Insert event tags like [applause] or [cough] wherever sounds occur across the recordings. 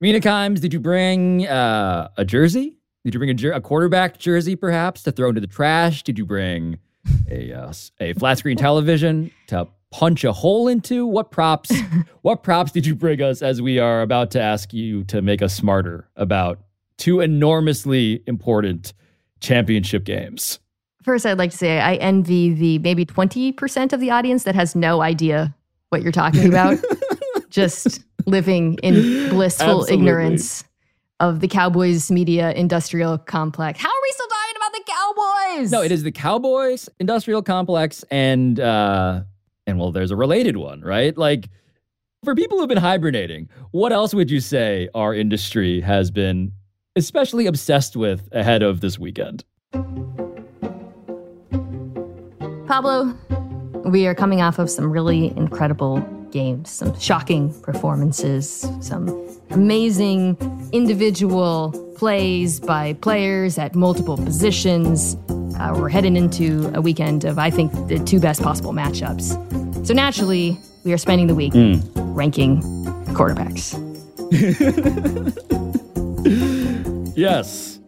Mina Kimes, did you bring uh, a jersey? Did you bring a, jer- a quarterback jersey, perhaps, to throw into the trash? Did you bring a uh, a flat screen television to punch a hole into? What props? [laughs] what props did you bring us as we are about to ask you to make us smarter about two enormously important championship games? First, I'd like to say I envy the maybe 20% of the audience that has no idea what you're talking about. [laughs] Just living in blissful ignorance of the Cowboys media industrial complex. How are we still talking about the Cowboys? No, it is the Cowboys industrial complex, and uh, and well, there's a related one, right? Like for people who've been hibernating, what else would you say our industry has been especially obsessed with ahead of this weekend? Pablo, we are coming off of some really incredible games, some shocking performances, some amazing individual plays by players at multiple positions. Uh, we're heading into a weekend of, I think, the two best possible matchups. So naturally, we are spending the week ranking quarterbacks. [laughs] Yes,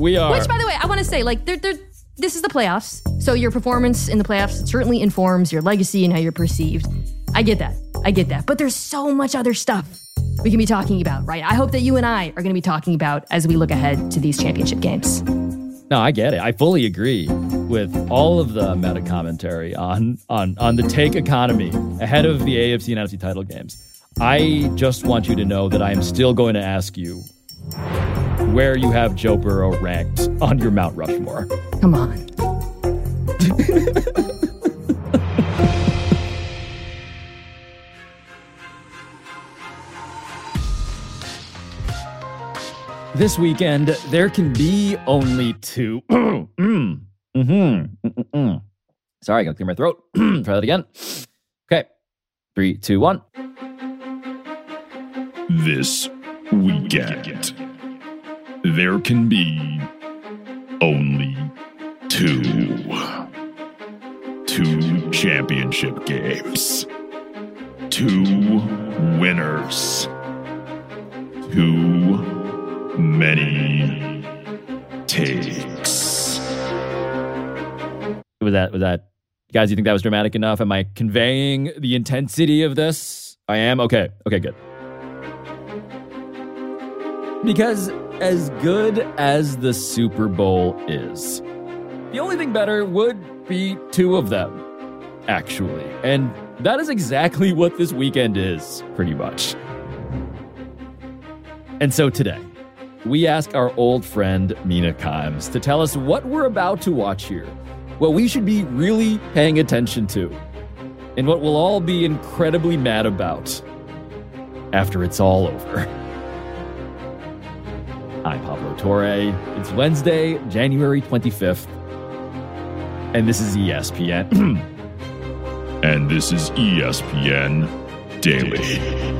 we are. Which, by the way, I want to say, like, they're, they're, this is the playoffs. So your performance in the playoffs certainly informs your legacy and how you're perceived. I get that. I get that. But there's so much other stuff we can be talking about, right? I hope that you and I are going to be talking about as we look ahead to these championship games. No, I get it. I fully agree with all of the meta commentary on on on the take economy ahead of the AFC and NFC title games. I just want you to know that I am still going to ask you where you have Joe Burrow ranked on your Mount Rushmore. Come on. [laughs] This weekend, there can be only two. mm, mm, mm, mm, mm. Sorry, I gotta clear my throat. [clears throat] Try that again. Okay. Three, two, one. This weekend, there can be only two. Two championship games. Two winners. Too many takes. Was that was that guys, you think that was dramatic enough? Am I conveying the intensity of this? I am? Okay. Okay, good. Because as good as the Super Bowl is, the only thing better would be two of them, actually. And that is exactly what this weekend is, pretty much. And so today, we ask our old friend Mina Kimes to tell us what we're about to watch here, what we should be really paying attention to, and what we'll all be incredibly mad about after it's all over. I'm Pablo Torre. It's Wednesday, January 25th, and this is ESPN. [clears throat] And this is ESPN Daily.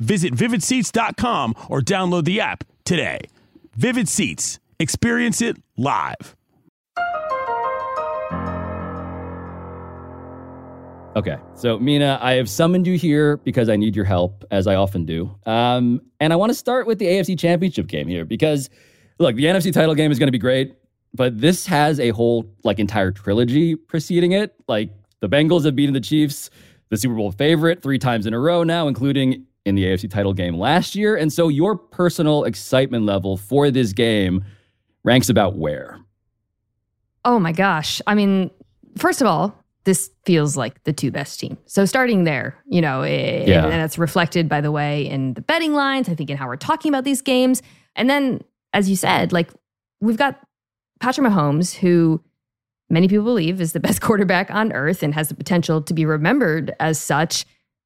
Visit vividseats.com or download the app today. Vivid Seats. Experience it live. Okay, so Mina, I have summoned you here because I need your help, as I often do. Um, and I want to start with the AFC Championship game here because, look, the NFC title game is going to be great, but this has a whole like entire trilogy preceding it. Like the Bengals have beaten the Chiefs, the Super Bowl favorite, three times in a row now, including in the AFC title game last year. And so your personal excitement level for this game ranks about where? Oh my gosh. I mean, first of all, this feels like the two best teams. So starting there, you know, eh, Yeah. and that's reflected by the way in the betting lines, I think in how we're talking about these games. And then as you said, like we've got Patrick Mahomes who many people believe is the best [laughs] quarterback on earth and has the potential to be remembered as such,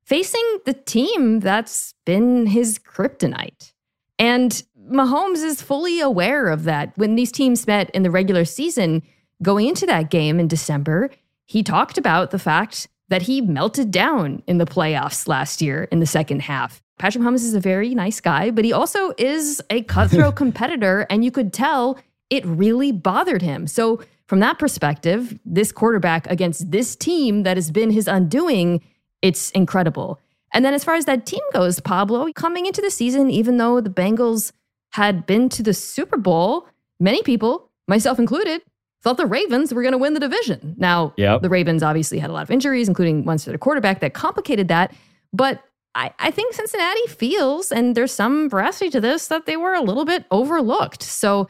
facing the team that's been his kryptonite. And Mahomes is fully aware of that. When these teams met in the regular season, going into that game in December, he talked about the fact that he melted down in the playoffs last year in the second half. Patrick Mahomes is a very nice guy, but he also is a cutthroat [laughs] competitor, and you could tell it really bothered him. So, from that perspective, this quarterback against this team that has been his undoing, it's incredible. And then, as far as that team goes, Pablo, coming into the season, even though the Bengals had been to the Super Bowl, many people, myself included, thought the Ravens were going to win the division. Now, Yep. the Ravens obviously had a lot of injuries, including ones to their quarterback that complicated that. But I, I think Cincinnati feels, and there's some veracity to this, that they were a little bit overlooked. So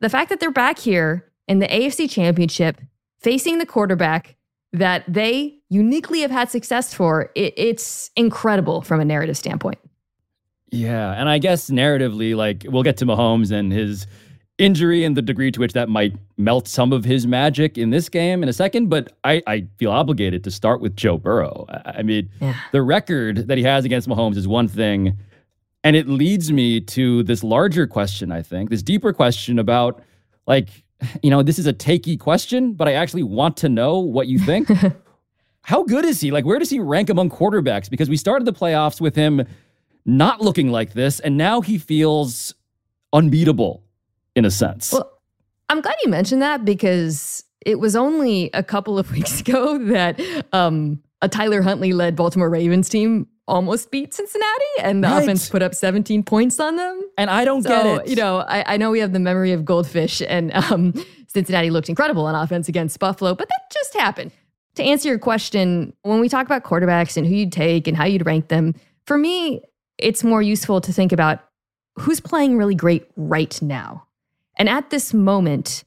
the fact that they're back here in the AFC Championship facing the quarterback that they uniquely have had success for, it, it's incredible from a narrative standpoint. Yeah, and I guess narratively, like we'll get to Mahomes and his injury and the degree to which that might melt some of his magic in this game in a second. But I, I feel obligated to start with Joe Burrow. I, I mean, Yeah. the record that he has against Mahomes is one thing, and it leads me to this larger question. I think this deeper question about like, you know, this is a takey question, but I actually want to know what you think. [laughs] How good is he? Like, where does he rank among quarterbacks? Because we started the playoffs with him not looking like this, and now he feels unbeatable in a sense. Well, I'm glad you mentioned that because it was only a couple of [laughs] weeks ago that um, a Tyler Huntley led Baltimore Ravens team almost beat Cincinnati and the Right. offense put up 17 points on them. and I don't So, get it. you know, I, I know we have the memory of Goldfish and [laughs] um, Cincinnati looked incredible on offense against Buffalo, but that just happened. To answer your question, when we talk about quarterbacks and who you'd take and how you'd rank them, for me, it's more useful to think about who's playing really great right now. And at this moment,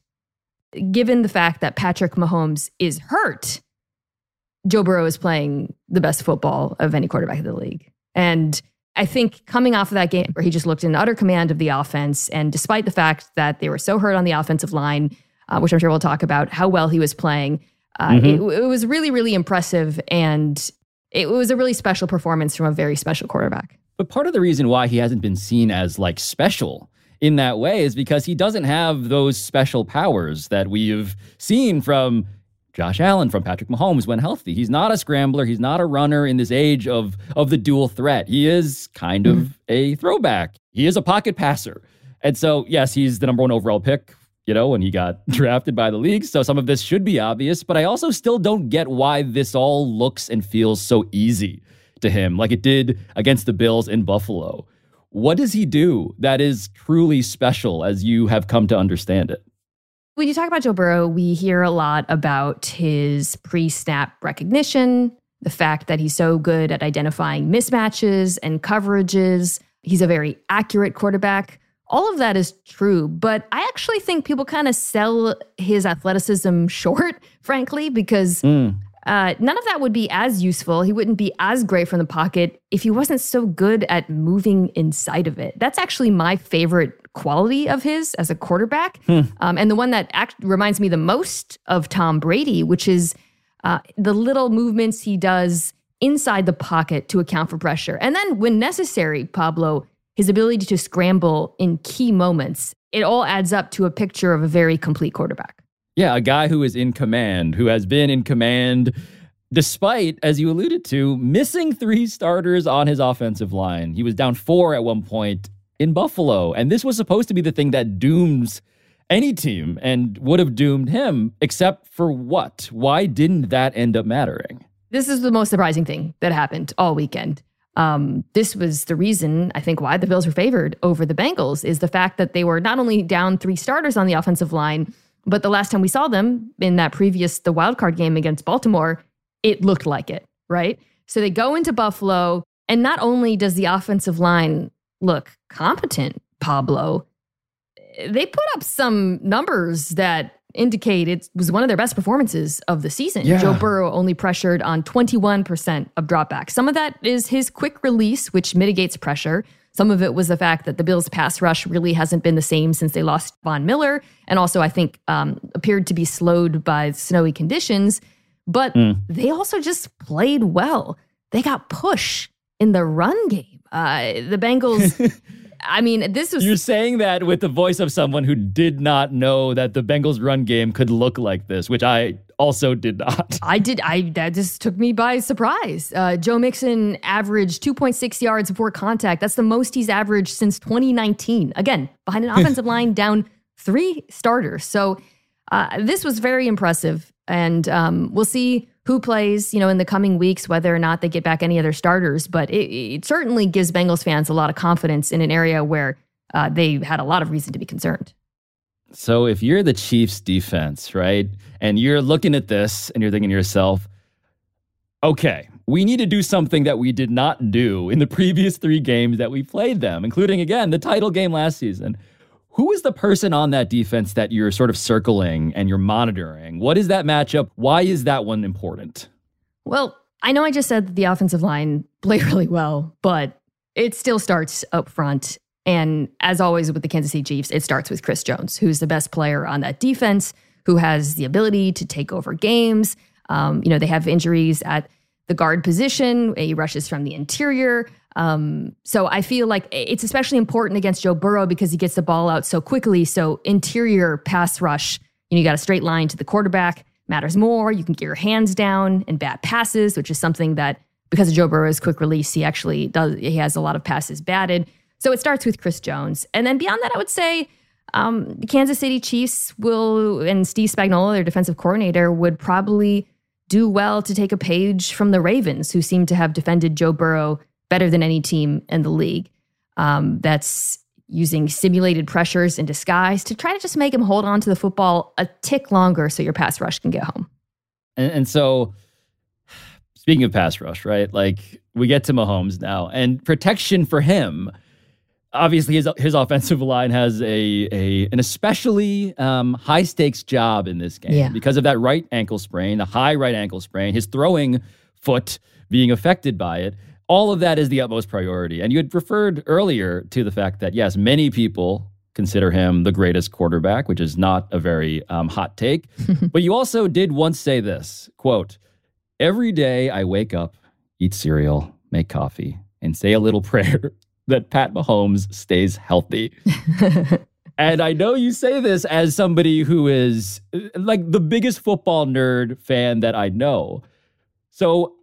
given the fact that Patrick Mahomes is hurt, Joe Burrow is playing the best football of any quarterback in the league. And I think coming off of that game where he just looked in utter command of the offense, and despite the fact that they were so hurt on the offensive line, uh, which I'm sure we'll talk about, how well he was playing, uh, it, it was really, really impressive. And it was a really special performance from a very special quarterback. But part of the reason why he hasn't been seen as like special in that way is because he doesn't have those special powers that we've seen from Josh Allen, from Patrick Mahomes when healthy. He's not a scrambler. He's not a runner in this age of of the dual threat. He is kind of a throwback. He is a pocket passer. And so, yes, he's the number one overall pick, you know, when he got [laughs] drafted by the league. So some of this should be obvious, but I also still don't get why this all looks and feels so easy to him, like it did against the Bills in Buffalo. What does he do that is truly special as you have come to understand it? When you talk about Joe Burrow, we hear a lot about his pre snap recognition, the fact that he's so good at identifying mismatches and coverages. He's a very accurate quarterback. All of that is true, but I actually think people kind of sell his athleticism [laughs] short, frankly, because uh, none of that would be as useful. He wouldn't be as great from the pocket if he wasn't so good at moving inside of it. That's actually my favorite quality of his as a quarterback, um, and the one that act- reminds me the most of Tom Brady, which is uh, the little movements he does inside the pocket to account for pressure. And then, when necessary, Pablo, his ability to scramble in key moments. It all adds up to a picture of a very complete quarterback. Yeah, a guy who is in command, who has been in command despite, as you alluded to, missing three starters on his offensive line. He was down four at one point in Buffalo. And this was supposed to be the thing that dooms any team and would have doomed him, except for what? Why didn't that end up mattering? This is the most surprising thing that happened all weekend. Um, this was the reason I think why the Bills were favored over the Bengals is the fact that they were not only down three starters on the offensive line, but the last time we saw them in that previous the wild card game against Baltimore, it looked like it, right? So they go into Buffalo, and not only does the offensive line look competent, Pablo, they put up some numbers that indicate it was one of their best performances of the season. Yeah. Joe Burrow only pressured on 21% of dropbacks. Some of that is his quick release, which mitigates pressure. Some of it was the fact that the Bills' pass rush really hasn't been the same since they lost Von Miller, and also I think um, appeared to be slowed by snowy conditions. But they also just played well. They got push in the run game. Uh, the Bengals. [laughs] I mean, this was You're saying that with the voice of someone who did not know that the Bengals run game could look like this, which I also did not. I did. I that just took me by surprise. Uh, Joe Mixon averaged 2.6 yards before contact. That's the most he's averaged since 2019. Again, behind an [laughs] offensive line down three starters. So uh, this was very impressive, and um, we'll see who plays. You know, in the coming weeks, whether or not they get back any other starters. But it, it certainly gives Bengals fans a lot of confidence in an area where uh, they had a lot of reason to be concerned. So if you're the Chiefs defense, right, and you're looking at this and you're thinking to yourself, okay, we need to do something that we did not do in the previous three games that we played them, including, again, the title game last season. Who is the person on that defense that you're sort of circling and you're monitoring? What is that matchup? Why is that one important? Well, I know I just said that the offensive line [laughs] played really well, but it still starts up front. And as always with the Kansas City Chiefs, it starts with Chris Jones, who's the best player on that defense, who has the ability to take over games. Um, you know, they have injuries at the guard position. He rushes from the interior. Um, so I feel like it's especially important against Joe Burrow because he gets the ball out so quickly. So interior pass rush, you know, you got a straight line to the quarterback matters more. You can get your hands down and bat passes, which is something that because of Joe Burrow's quick release, he actually does. He has a lot of passes batted. So it starts with Chris Jones, and then beyond that, I would say um, the Kansas City Chiefs will and Steve Spagnuolo, their defensive coordinator, would probably do well to take a page from the Ravens, who seem to have defended Joe Burrow better than any team in the league. Um, that's using simulated pressures in disguise to try to just make him hold on to the football a tick longer so your pass rush can get home. And, and so, speaking of pass rush, right? Like we get to Mahomes now, and protection for him. Obviously, his his offensive line has a a an especially um, high stakes job in this game Yeah. because of that right ankle sprain, the high right ankle sprain, his throwing foot being affected by it. All of that is the utmost priority. And you had referred earlier to the fact that yes, many people consider him the greatest quarterback, which is not a very um, hot take. [laughs] but you also did once say this quote, Every day I wake up, eat cereal, make coffee, and say a little [laughs] prayer that Pat Mahomes stays healthy. [laughs] and I know you say this as somebody who is uh, like the biggest football nerd fan that I know. So,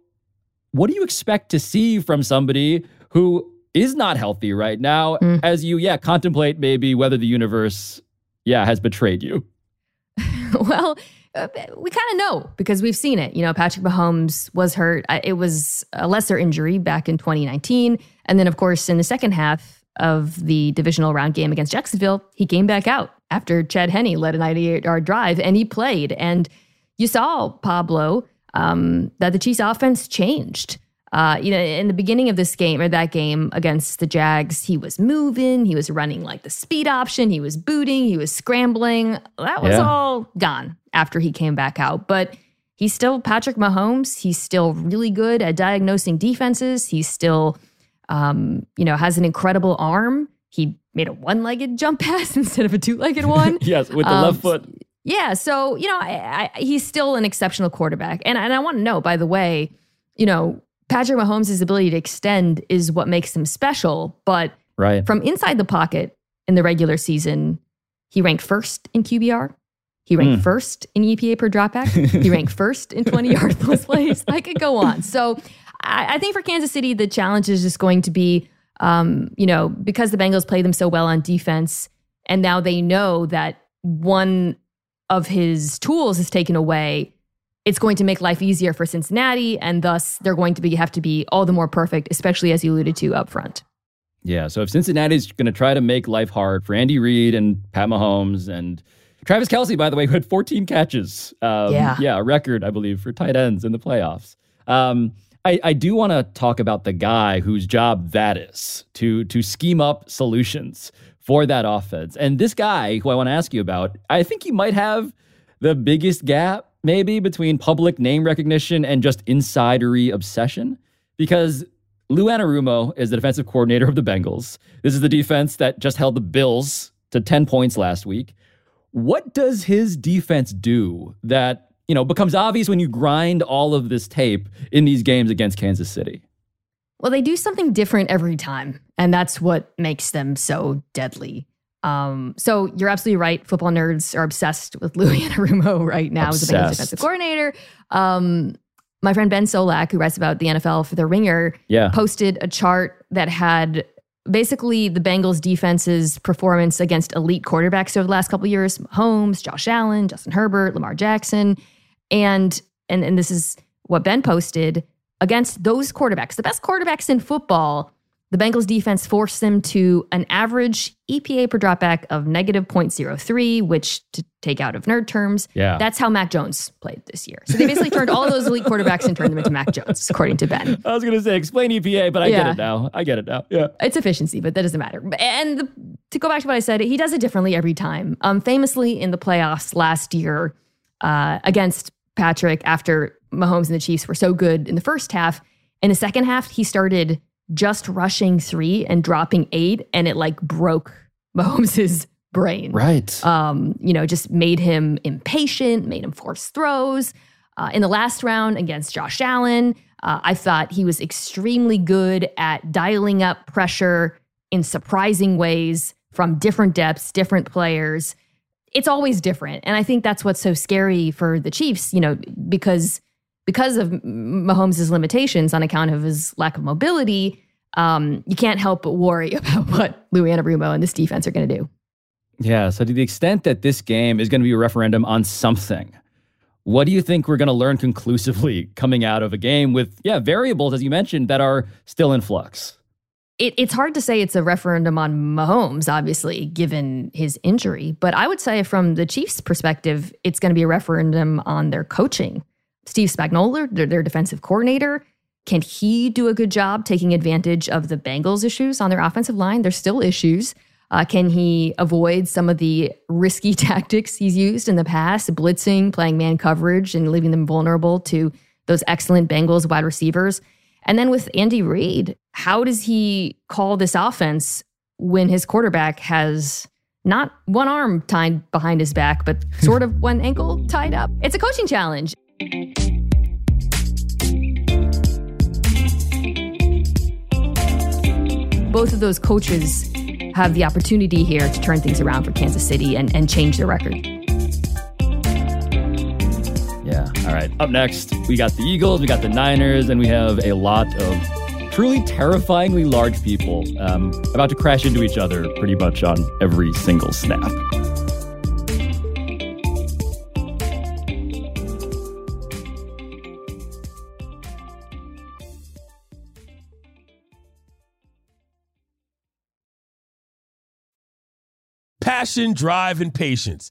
what do you expect to see from somebody who is not healthy right now Mm. as you, yeah, contemplate maybe whether the universe, yeah, has betrayed you? [laughs] well, uh, we kind of know because we've seen it. You know, Patrick Mahomes was hurt. It was a lesser injury back in 2019. And then, of course, in the second half of the divisional round game against Jacksonville, he came back out after Chad Henne led a 98 yard drive and he played. And you saw, Pablo, um, that the Chiefs offense changed. Uh, you know, in the beginning of this game or that game against the Jags, he was moving, he was running like the speed option, he was booting, he was scrambling. That was Yeah. all gone after he came back out. But he's still Patrick Mahomes. He's still really good at diagnosing defenses. He's still, um, you know, has an incredible arm. He made a one-legged jump [laughs] pass instead of a two-legged one. [laughs] Yes, with the Um, left foot. Yeah, so you know, I, I, he's still an exceptional quarterback, and and I want to know, by the way, you know, Patrick Mahomes' ability to extend is what makes him special. But Right. from inside the pocket in the regular season, he ranked first in QBR. He ranked first in EPA per dropback. [laughs] he ranked first in 20 yard plus plays. I could go on. So I, I think for Kansas City, the challenge is just going to be, um, you know, because the Bengals play them so well on defense, and now they know that one of his tools is taken away. It's going to make life easier for Cincinnati, and thus they're going to be have to be all the more perfect, especially as you alluded to up front. Yeah. So if Cincinnati's going to try to make life hard for Andy Reid and Pat Mahomes and Travis Kelce, by the way, who had 14 catches. Um, Yeah. Yeah. A record, I believe, for tight ends in the playoffs. Um, I, I do want to talk about the guy whose job that is to to scheme up solutions for that offense. And this guy who I want to ask you about, I think he might have the biggest gap maybe between public name recognition and just insidery obsession because Lou Anarumo is the defensive coordinator of the Bengals. This is the defense that just held the Bills to 10 points last week. What does his defense do that, you know, becomes obvious when you grind all of this tape in these games against Kansas City? Well, they do something different every time, and that's what makes them so deadly. Um, so you're absolutely right. Football nerds are obsessed with [laughs] Louis Anarumo right now as the Bengals defensive coordinator. Um, my friend Ben Solak, who writes about the NFL for The Ringer, Yeah. posted a chart that had basically the Bengals defense's performance against elite quarterbacks over the last couple of years: Holmes, Josh Allen, Justin Herbert, Lamar Jackson, and and and this is what Ben posted against those quarterbacks, the best quarterbacks in football. The Bengals defense forced them to an average EPA per dropback of negative 0.03, which to take out of nerd terms, Yeah. that's how Mac Jones played this year. So they basically turned all those elite quarterbacks and turned them into Mac Jones, according to Ben. [laughs] I was going to say explain EPA, but I get it now. I get it now. Yeah. It's efficiency, but that doesn't matter. And the, to go back to what I said, he does it differently every time. Um, famously, in the playoffs last year uh, against Patrick, after Mahomes and the Chiefs were so good in the first half, in the second half, he started just rushing three and dropping eight, and it like broke [laughs] Mahomes's brain. Right. Um, you know, just made him impatient, made him force throws. Uh, in the last round against Josh Allen, uh, I thought he was extremely good at dialing up pressure in surprising ways from different depths, different players. It's always different, and I think that's what's so scary for the Chiefs. You know, because because of Mahomes' limitations on account of his lack of mobility, um, you can't help but worry [laughs] about what Louis Anarumo and this defense are going to do. Yeah. So, to the extent that this game is going to be a referendum on something, what do you think we're going to learn conclusively coming out of a game with, yeah, variables, as you mentioned, that are still in flux? It, it's hard to say it's a referendum on Mahomes, obviously, given his injury. But I would say, from the Chiefs' perspective, it's going to be a referendum on their coaching. Steve Spagnuolo, their, their defensive coordinator, can he do a good job taking advantage of the Bengals' issues on their offensive line? There's still issues. Uh, can he avoid some of the risky [laughs] tactics he's used in the past, blitzing, playing man coverage, and leaving them vulnerable to those excellent Bengals wide receivers? And then with Andy Reid, how does he call this offense when his quarterback has not one arm tied behind his back, but [laughs] sort of one ankle tied up? It's a coaching challenge. Both of those coaches have the opportunity here to turn things around for Kansas City and, and change their record. Up next, we got the Eagles, we got the Niners, and we have a lot of truly terrifyingly large people um, about to crash into each other pretty much on every single snap. Passion, drive, and patience.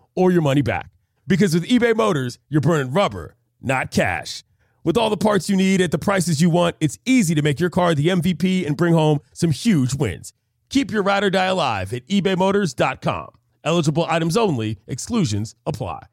or your money back. Because with eBay Motors, you're burning rubber, not cash. With all the parts you need at the prices you want, it's easy to make your car the MVP and bring home some huge wins. Keep your ride or die alive at ebaymotors.com. Eligible items only, exclusions apply.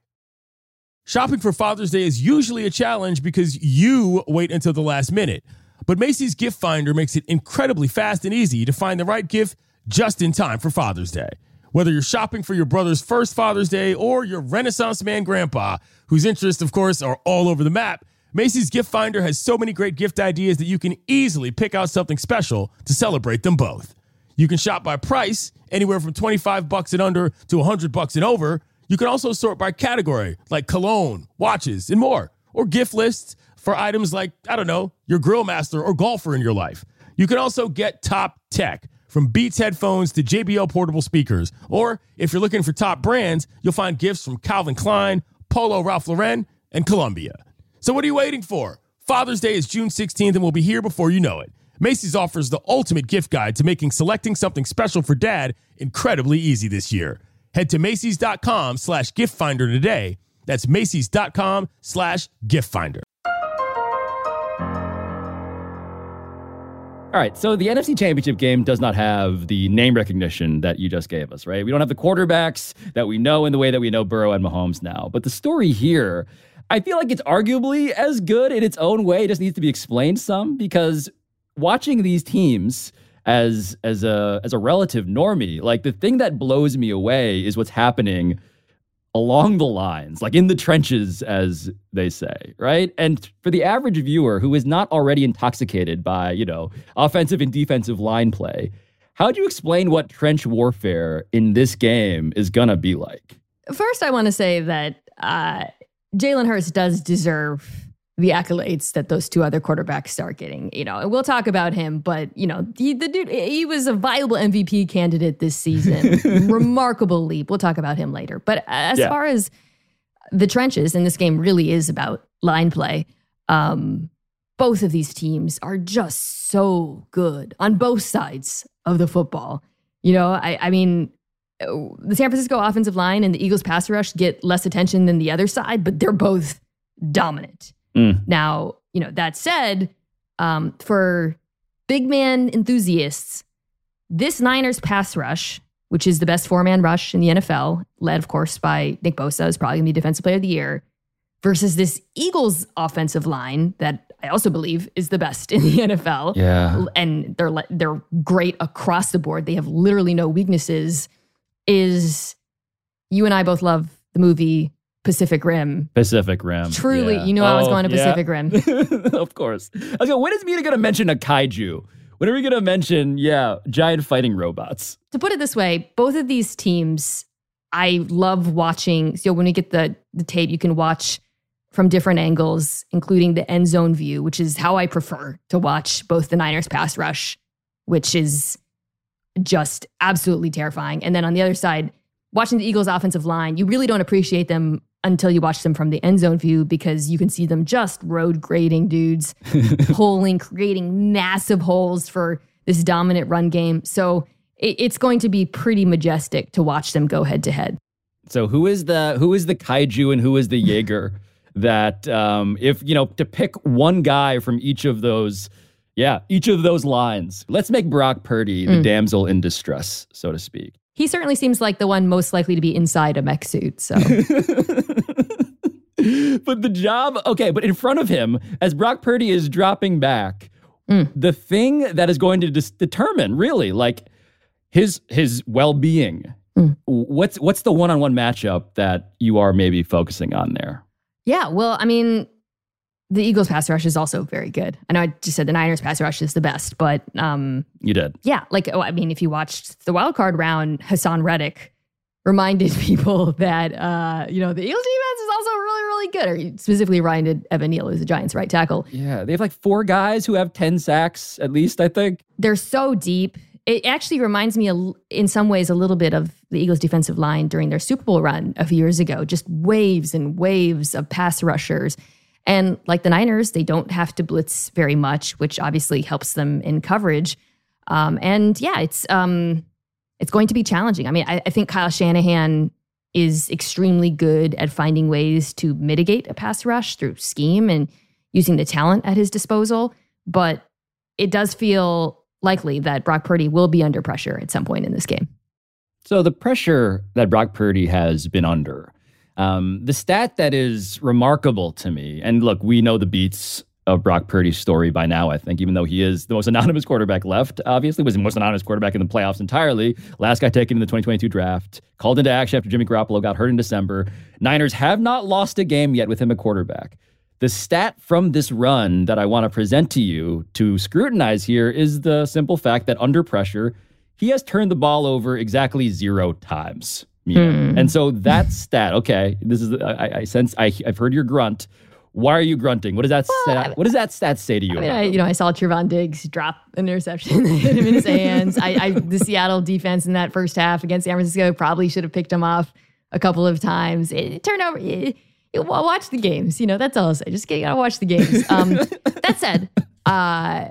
Shopping for Father's Day is usually a challenge because you wait until the last minute. But Macy's Gift Finder makes it incredibly fast and easy to find the right gift just in time for Father's Day. Whether you're shopping for your brother's first Father's Day or your Renaissance man grandpa, whose interests, of course, are all over the map, Macy's Gift Finder has so many great gift ideas that you can easily pick out something special to celebrate them both. You can shop by price, anywhere from 25 bucks and under to 100 bucks and over. You can also sort by category, like cologne, watches, and more, or gift lists for items like, I don't know, your grill master or golfer in your life. You can also get top tech from Beats headphones to JBL portable speakers. Or if you're looking for top brands, you'll find gifts from Calvin Klein, Polo Ralph Lauren, and Columbia. So what are you waiting for? Father's Day is June 16th and we'll be here before you know it. Macy's offers the ultimate gift guide to making selecting something special for dad incredibly easy this year. Head to Macy's.com slash gift finder today. That's Macy's.com slash gift finder. All right, so the NFC Championship game does not have the name recognition that you just gave us, right? We don't have the quarterbacks that we know in the way that we know Burrow and Mahomes now. But the story here, I feel like it's arguably as good in its own way. It just needs to be explained some because watching these teams as as a as a relative normie, like the thing that blows me away is what's happening along the lines, like in the trenches, as they say, right? And for the average viewer who is not already intoxicated by, you know, offensive and defensive line play, how do you explain what trench warfare in this game is gonna be like? First, I want to say that uh, Jalen Hurts does deserve the accolades that those two other quarterbacks start getting. You know, and we'll talk about him, but you know, the, the dude, he was a viable MVP candidate this season. [laughs] Remarkable leap. We'll talk about him later. But as Yeah. far as the trenches, and this game really is about line play. Um, both of these teams are just so good on both sides of the football. You know, I, I mean, the San Francisco offensive line and the Eagles pass rush get less attention than the other side, but they're both dominant. Mm. Now, you know, that said, um, for big man enthusiasts, this Niners pass rush, which is the best four man rush in the NFL, led, of course, by Nick Bosa, is probably going to be Defensive Player of the Year, versus this Eagles offensive line that I also believe is the best in the [laughs] NFL. Yeah. And they're they're great across the board. They have literally no weaknesses. Is you and I both love the movie Pacific Rim. Pacific Rim. Truly, Yeah. you know I was Oh, going to yeah. Pacific Rim. [laughs] of course. I was going, when is Mina going to mention a kaiju? When are we going to mention, yeah, giant fighting robots? to put it this way, both of these teams, I love watching. So when we get the the tape, you can watch from different angles, including the end zone view, which is how I prefer to watch both the Niners pass rush, which is just absolutely terrifying. And then on the other side, watching the Eagles offensive line, you really don't appreciate them until you watch them from the end zone view because you can see them just road grading dudes, [laughs] pulling, creating massive holes for this dominant run game. So it, it's going to be pretty majestic to watch them go head to head. So who is the who is the kaiju and who is the Jaeger that um if you know to pick one guy from each of those yeah, each of those lines. Let's make Brock Purdy the damsel in distress, so to speak. He certainly seems like the one most likely to be inside a mech suit. So [laughs] but the job, okay, but in front of him, as Brock Purdy is dropping back, mm. the thing that is going to dis- determine really like his his well being. Mm. What's what's the one on one matchup that you are maybe focusing on there? yeah, well, I mean, the Eagles pass rush is also very good. I know I just said the Niners pass rush is the best, but um, You did. yeah, like oh, I mean, if you watched the wild card round, Haason Reddick reminded [laughs] people that uh, you know the Eagles defense is also really, really good. Or he specifically reminded Evan Neal, who's the Giants' right tackle. Yeah, they have like four guys who have ten sacks at least. I think. They're so deep. It actually reminds me, a l- in some ways, a little bit of the Eagles' defensive line during their Super Bowl run a few years ago. Just waves and waves of pass rushers. And like the Niners, they don't have to blitz very much, which obviously helps them in coverage. Um, and yeah, it's um, it's going to be challenging. I mean, I, I think Kyle Shanahan is extremely good at finding ways to mitigate a pass rush through scheme and using the talent at his disposal. But it does feel likely that Brock Purdy will be under pressure at some point in this game. So the pressure that Brock Purdy has been under, um, the stat that is remarkable to me, and look, we know the beats of Brock Purdy's story by now. I think, even though he is the most [laughs] anonymous quarterback left, obviously was the most anonymous quarterback in the playoffs entirely. Last guy taken in the 2022 draft, called into action after Jimmy Garoppolo got hurt in December. Niners have not lost a game yet with him at quarterback. The stat from this run that I want to present to you to scrutinize here is the simple fact that under pressure, he has turned the ball over exactly zero times. Mina. And so that stat, okay, this is I, I sense I, I've heard your grunt. Why are you grunting? What does that stat, what does that stat say to you? I mean, I, you know, I saw Trevon Diggs drop an interception [laughs] hit him in his hands. I, I, the Seattle defense in that first half against San Francisco probably should have picked him off a couple of times. It, turnover, it, Well, watch the games. You know, that's all I'll say. Just gotta watch the games. Um, that said, uh,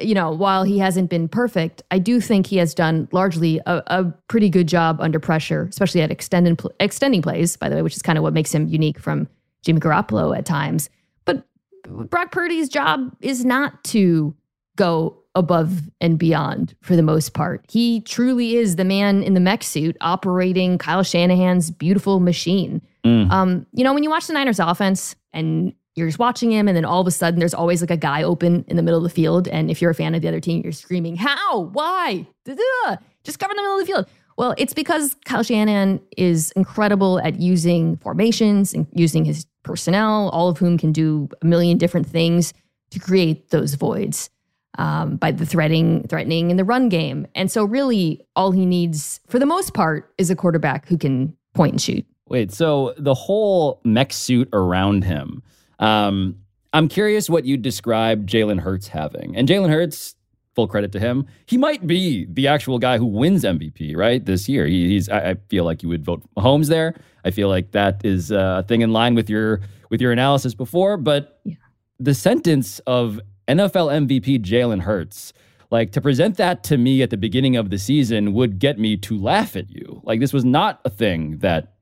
you know, while he hasn't been perfect, I do think he has done largely a, a pretty good job under pressure, especially at extended pl- extending plays. By the way, which is kind of what makes him unique from Jimmy Garoppolo at times. But Brock Purdy's job is not to go above and beyond for the most part. He truly is the man in the mech suit operating Kyle Shanahan's beautiful machine. Mm. Um, you know, when you watch the Niners offense and you're just watching him, and then all of a sudden there's always like a guy open in the middle of the field. And if you're a fan of the other team, you're screaming, How? Why? Da-da. Just cover the middle of the field. Well, it's because Kyle Shanahan is incredible at using formations and using his personnel, all of whom can do a million different things to create those voids um, by the threatening, threatening in the run game. And so, really, all he needs, for the most part, is a quarterback who can point and shoot. Wait, so the whole mech suit around him. Um, I'm curious what you describe Jalen Hurts having. And Jalen Hurts, full credit to him, he might be the actual guy who wins MVP, right? This year. He, he's I, I feel like you would vote Mahomes there. I feel like that is a thing in line with your with your analysis before. But Yeah. the sentence of NFL MVP Jalen Hurts, like to present that to me at the beginning of the season would get me to laugh at you. Like this was not a thing that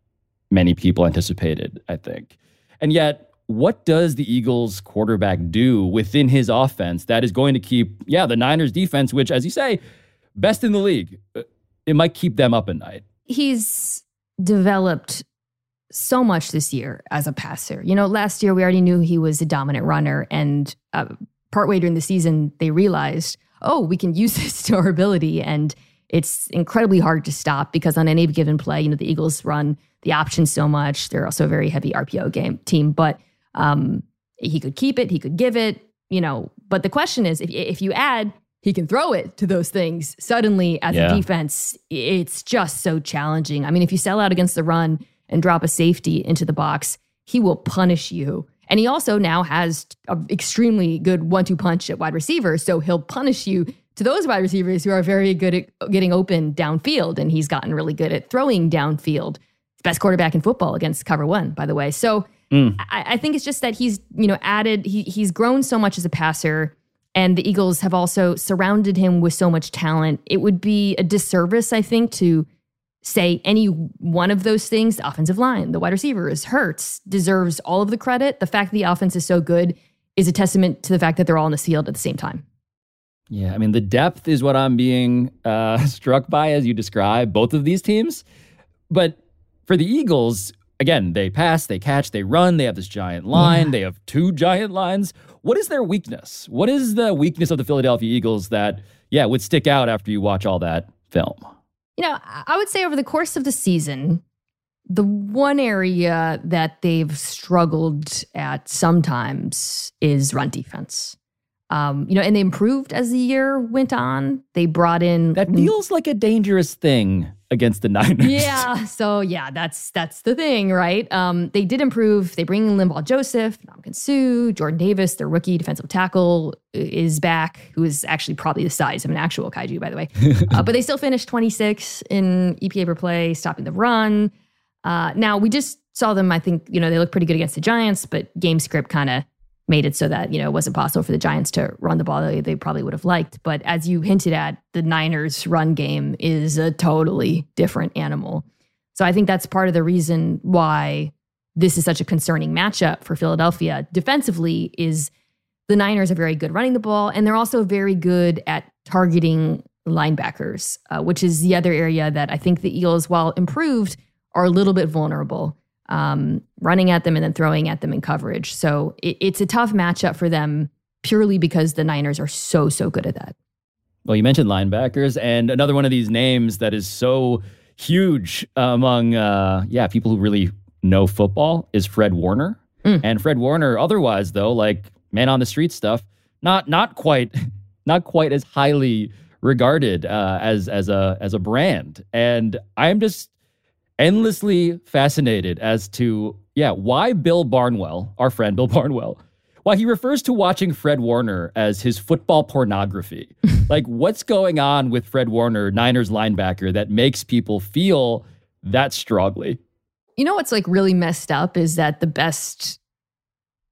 many people anticipated, I think. And yet, what does the Eagles quarterback do within his offense that is going to keep, yeah, the Niners defense, which, as you say, best in the league, uh, it might keep them up at night. He's developed so much this year as a passer. You know, last year we already knew he was a dominant runner, and uh, partway during the season, they realized, oh, we can [laughs] use this to our ability. And it's incredibly hard to stop because on any given play, you know, the Eagles run the options so much. They're also a very heavy RPO game team, but um, he could keep it, he could give it, you know. But the question is, if if you add he can throw it to those things, suddenly as Yeah. a defense, it's just so challenging. I mean, if you sell out against the run and drop a safety into the box, he will punish you. And he also now has an extremely good one-two punch at wide receiver, so he'll punish you to those wide receivers who are very good at getting open downfield, and he's gotten really good at throwing downfield. Best quarterback in football against cover one, by the way. So I, I think it's just that he's you know added he he's grown so much as a passer, and the Eagles have also surrounded him with so much talent. It would be a disservice, I think, to say any one of those things. The offensive line, the wide receivers, Hurts deserves all of the credit. The fact that the offense is so good is a testament to the fact that they're all in the field at the same time. Yeah, I mean, the depth is what I'm being uh, [laughs] struck by as you describe both of these teams. But for the Eagles, again, they pass, they catch, they run, they have this giant line, they have two giant lines. What is their weakness? What is the weakness of the Philadelphia Eagles that, yeah, would stick out after you watch all that film? You know, I I would say over the course of the season, the one area that they've struggled at sometimes is run defense. Um, you know, and they improved as the year went on. They brought in That feels like a dangerous thing against the Niners. yeah. [laughs] So yeah, that's that's the thing, right? Um, they did improve. They bring in Linval Joseph, Ndamukong Suh, Jordan Davis, their rookie defensive tackle is back, who is actually probably the size of an actual kaiju, by the way. [laughs] uh, but they still finished 26 in EPA per play, stopping the run. Uh, now we just saw them. I think you know they look pretty good against the Giants, but game script kind of made it so that you know it wasn't possible for the Giants to run the ball they, they probably would have liked. But as you hinted at, the Niners' run game is a totally different animal. So I think that's part of the reason why this is such a concerning matchup for Philadelphia defensively. Is the Niners are very good running the ball, and they're also very good at targeting linebackers, uh, which is the other area that I think the Eagles, while improved, are a little bit vulnerable um, running at them and then throwing at them in coverage. So it, it's a tough matchup for them purely because the Niners are so, so good at that. Well, you mentioned linebackers, and another one of these names that is so huge among, uh, yeah, people who really know football is Fred Warner. Mm. And Fred Warner, otherwise though, like man on the street stuff, not not quite, [laughs] not quite as highly regarded uh, as as a as a brand. And I'm just endlessly fascinated as to yeah why Bill Barnwell, our friend Bill [laughs] Barnwell, why he refers to watching Fred Warner as his football pornography. [laughs] like, what's going on with Fred Warner, Niners linebacker, that makes people feel that strongly? You know what's like really messed up is that the best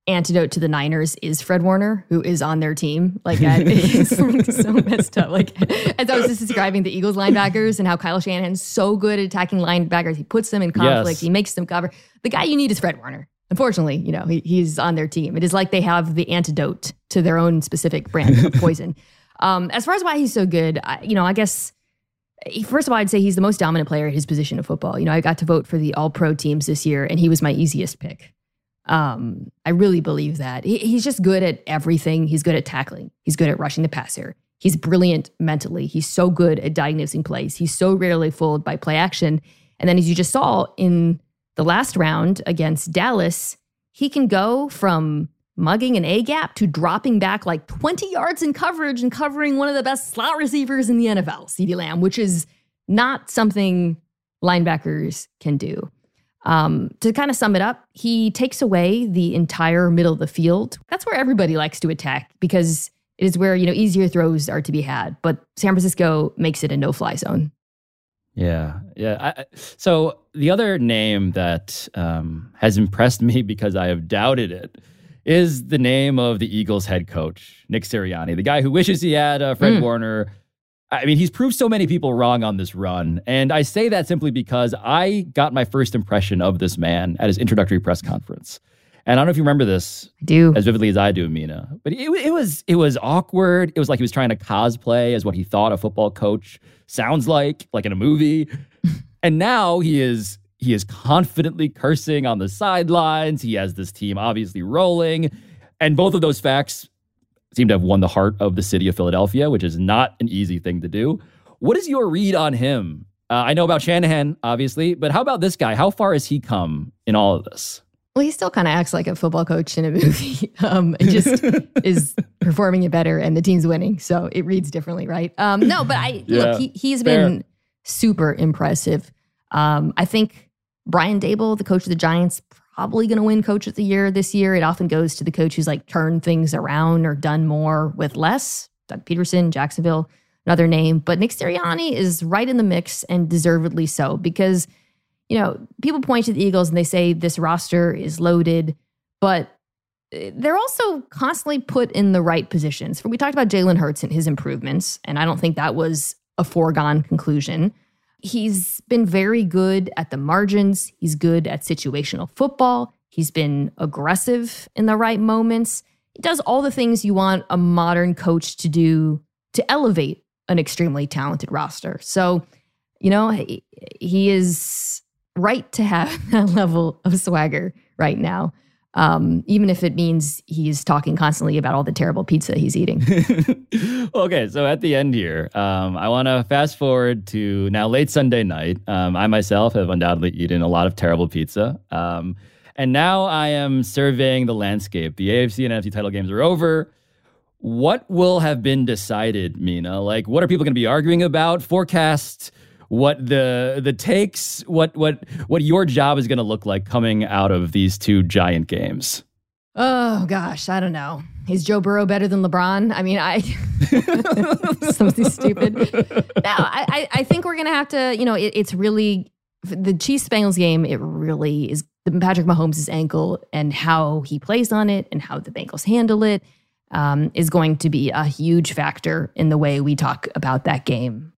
antidote to the Niners is Fred Warner, who is on their team. Like that is [laughs] so messed up. Like as I was just describing the Eagles linebackers and how Kyle Shanahan's so good at attacking linebackers, he puts them in conflict, Yes. he makes them cover. The guy you need is Fred Warner. Unfortunately, you know, he, he's on their team. It is like they have the antidote to their own specific brand of [laughs] poison. Um, as far as why he's so good, I, you know, I guess first of all, I'd say he's the most dominant player at his position of football. You know, I got to vote for the All Pro teams this year, and he was my easiest pick. Um, I really believe that he, he's just good at everything. He's good at tackling. He's good at rushing the passer. He's brilliant mentally. He's so good at diagnosing plays. He's so rarely fooled by play action. And then, as you just saw in the last round against Dallas, he can go from mugging an A gap to dropping back like 20 yards in coverage and covering one of the best slot receivers in the NFL, CeeDee Lamb, which is not something linebackers can do. Um, to kind of sum it up, he takes away the entire middle of the field. That's where everybody likes to attack because it is where, you know, easier throws are to be had. But San Francisco makes it a no fly zone. Yeah, yeah. I, so the other name that um, has impressed [laughs] me because I have doubted it is the name of the Eagles head coach, Nick Sirianni, the guy who wishes he had uh, Fred Mm. Warner. I mean, he's proved so many people wrong on this run. And I say that simply because I got my first impression of this man at his introductory press conference. And I don't know if you remember this I do. as vividly as I do, Mina. But it, it was it was awkward. It was like he was trying to cosplay as what he thought a football coach sounds like, like in a movie. [laughs] and now he is he is confidently cursing on the sidelines. He has this team obviously rolling, and both of those facts seem to have won the heart of the city of Philadelphia, which is not an easy thing to do. What is your read on him? Uh, I know about Shanahan, obviously, but how about this guy? How far has he come in all of this? Well, he still kind of acts like a football coach in a movie. [laughs] Um, and just [laughs] is performing it better, and the team's winning, so it reads differently, right? Um, no, but I Yeah, look, he, he's fair. been super impressive. Um, I think Brian Daboll, the coach of the Giants, probably going to win Coach of the Year this year. It often goes to the coach who's like turned things around or done more with less. Doug Pederson, Jacksonville, another name, but Nick Sirianni is right in the mix and deservedly so because you know, people point to the Eagles and they say this roster is loaded, but eh, they're also constantly put in the right positions. We talked about Jalen Hurts and his improvements, and I don't think that was a foregone conclusion. He's been very good at the margins. He's good at situational football. He's been aggressive in the right moments. He does all the things you want a modern coach to do to elevate an extremely talented roster. So, you know, he, he is right to have [laughs] that level of swagger right now. Um, even if it means he's talking constantly about all the terrible pizza he's eating. [laughs] okay, so at the end here, um, I want to fast forward to now late Sunday night. Um, I myself have undoubtedly eaten a lot of terrible pizza. Um, and now I am surveying the landscape. The AFC and NFC title games are over. What will have been decided, Mina? Like, what are people going to be arguing about? Forecast what the the takes, what what what your job is going to look like coming out of these two giant games. Oh gosh, I don't know. Is Joe Burrow better than LeBron? I mean, I [laughs] something stupid. No, I, I think we're gonna have to. You know, it, it's really the Chiefs Bengals game. It really is Patrick Mahomes' ankle and how he plays on it and how the Bengals handle it um, is going to be a huge factor in the way we talk about that game.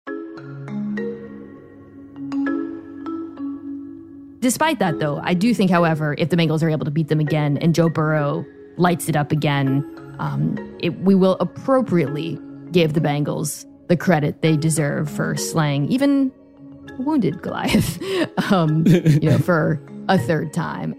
Despite that, though, I do think, however, if the Bengals are able to beat them again and Joe Burrow lights it up again, um, it, we will appropriately give the Bengals the credit they deserve for slaying even wounded Goliath, [laughs] um, you know, for a third time.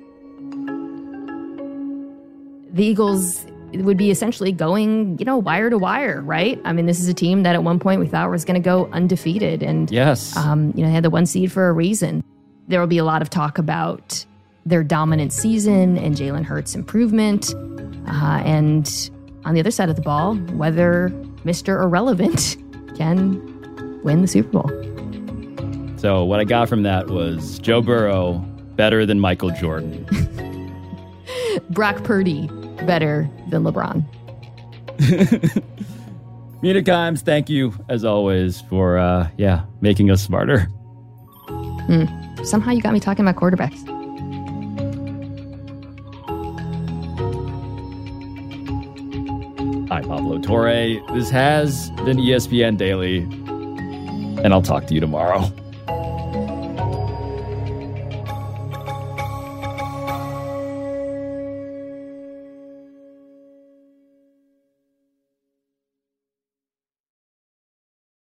The Eagles would be essentially going, you know, wire to wire, right? I mean, this is a team that at one point we thought was going to go undefeated, and Yes. um, you know, they had the one seed for a reason. There will be a lot of talk about their dominant season and Jalen Hurts' improvement. Uh, and on the other side of the ball, whether Mr. Irrelevant [laughs] can win the Super Bowl. So what I got from that was Joe Burrow better than Michael Jordan. [laughs] Brock Purdy better than LeBron. [laughs] Mina Kimes, thank you as always for uh yeah making us smarter somehow you got me talking about quarterbacks. Hi, Pablo Torre. This has been ESPN Daily, and I'll talk to you tomorrow.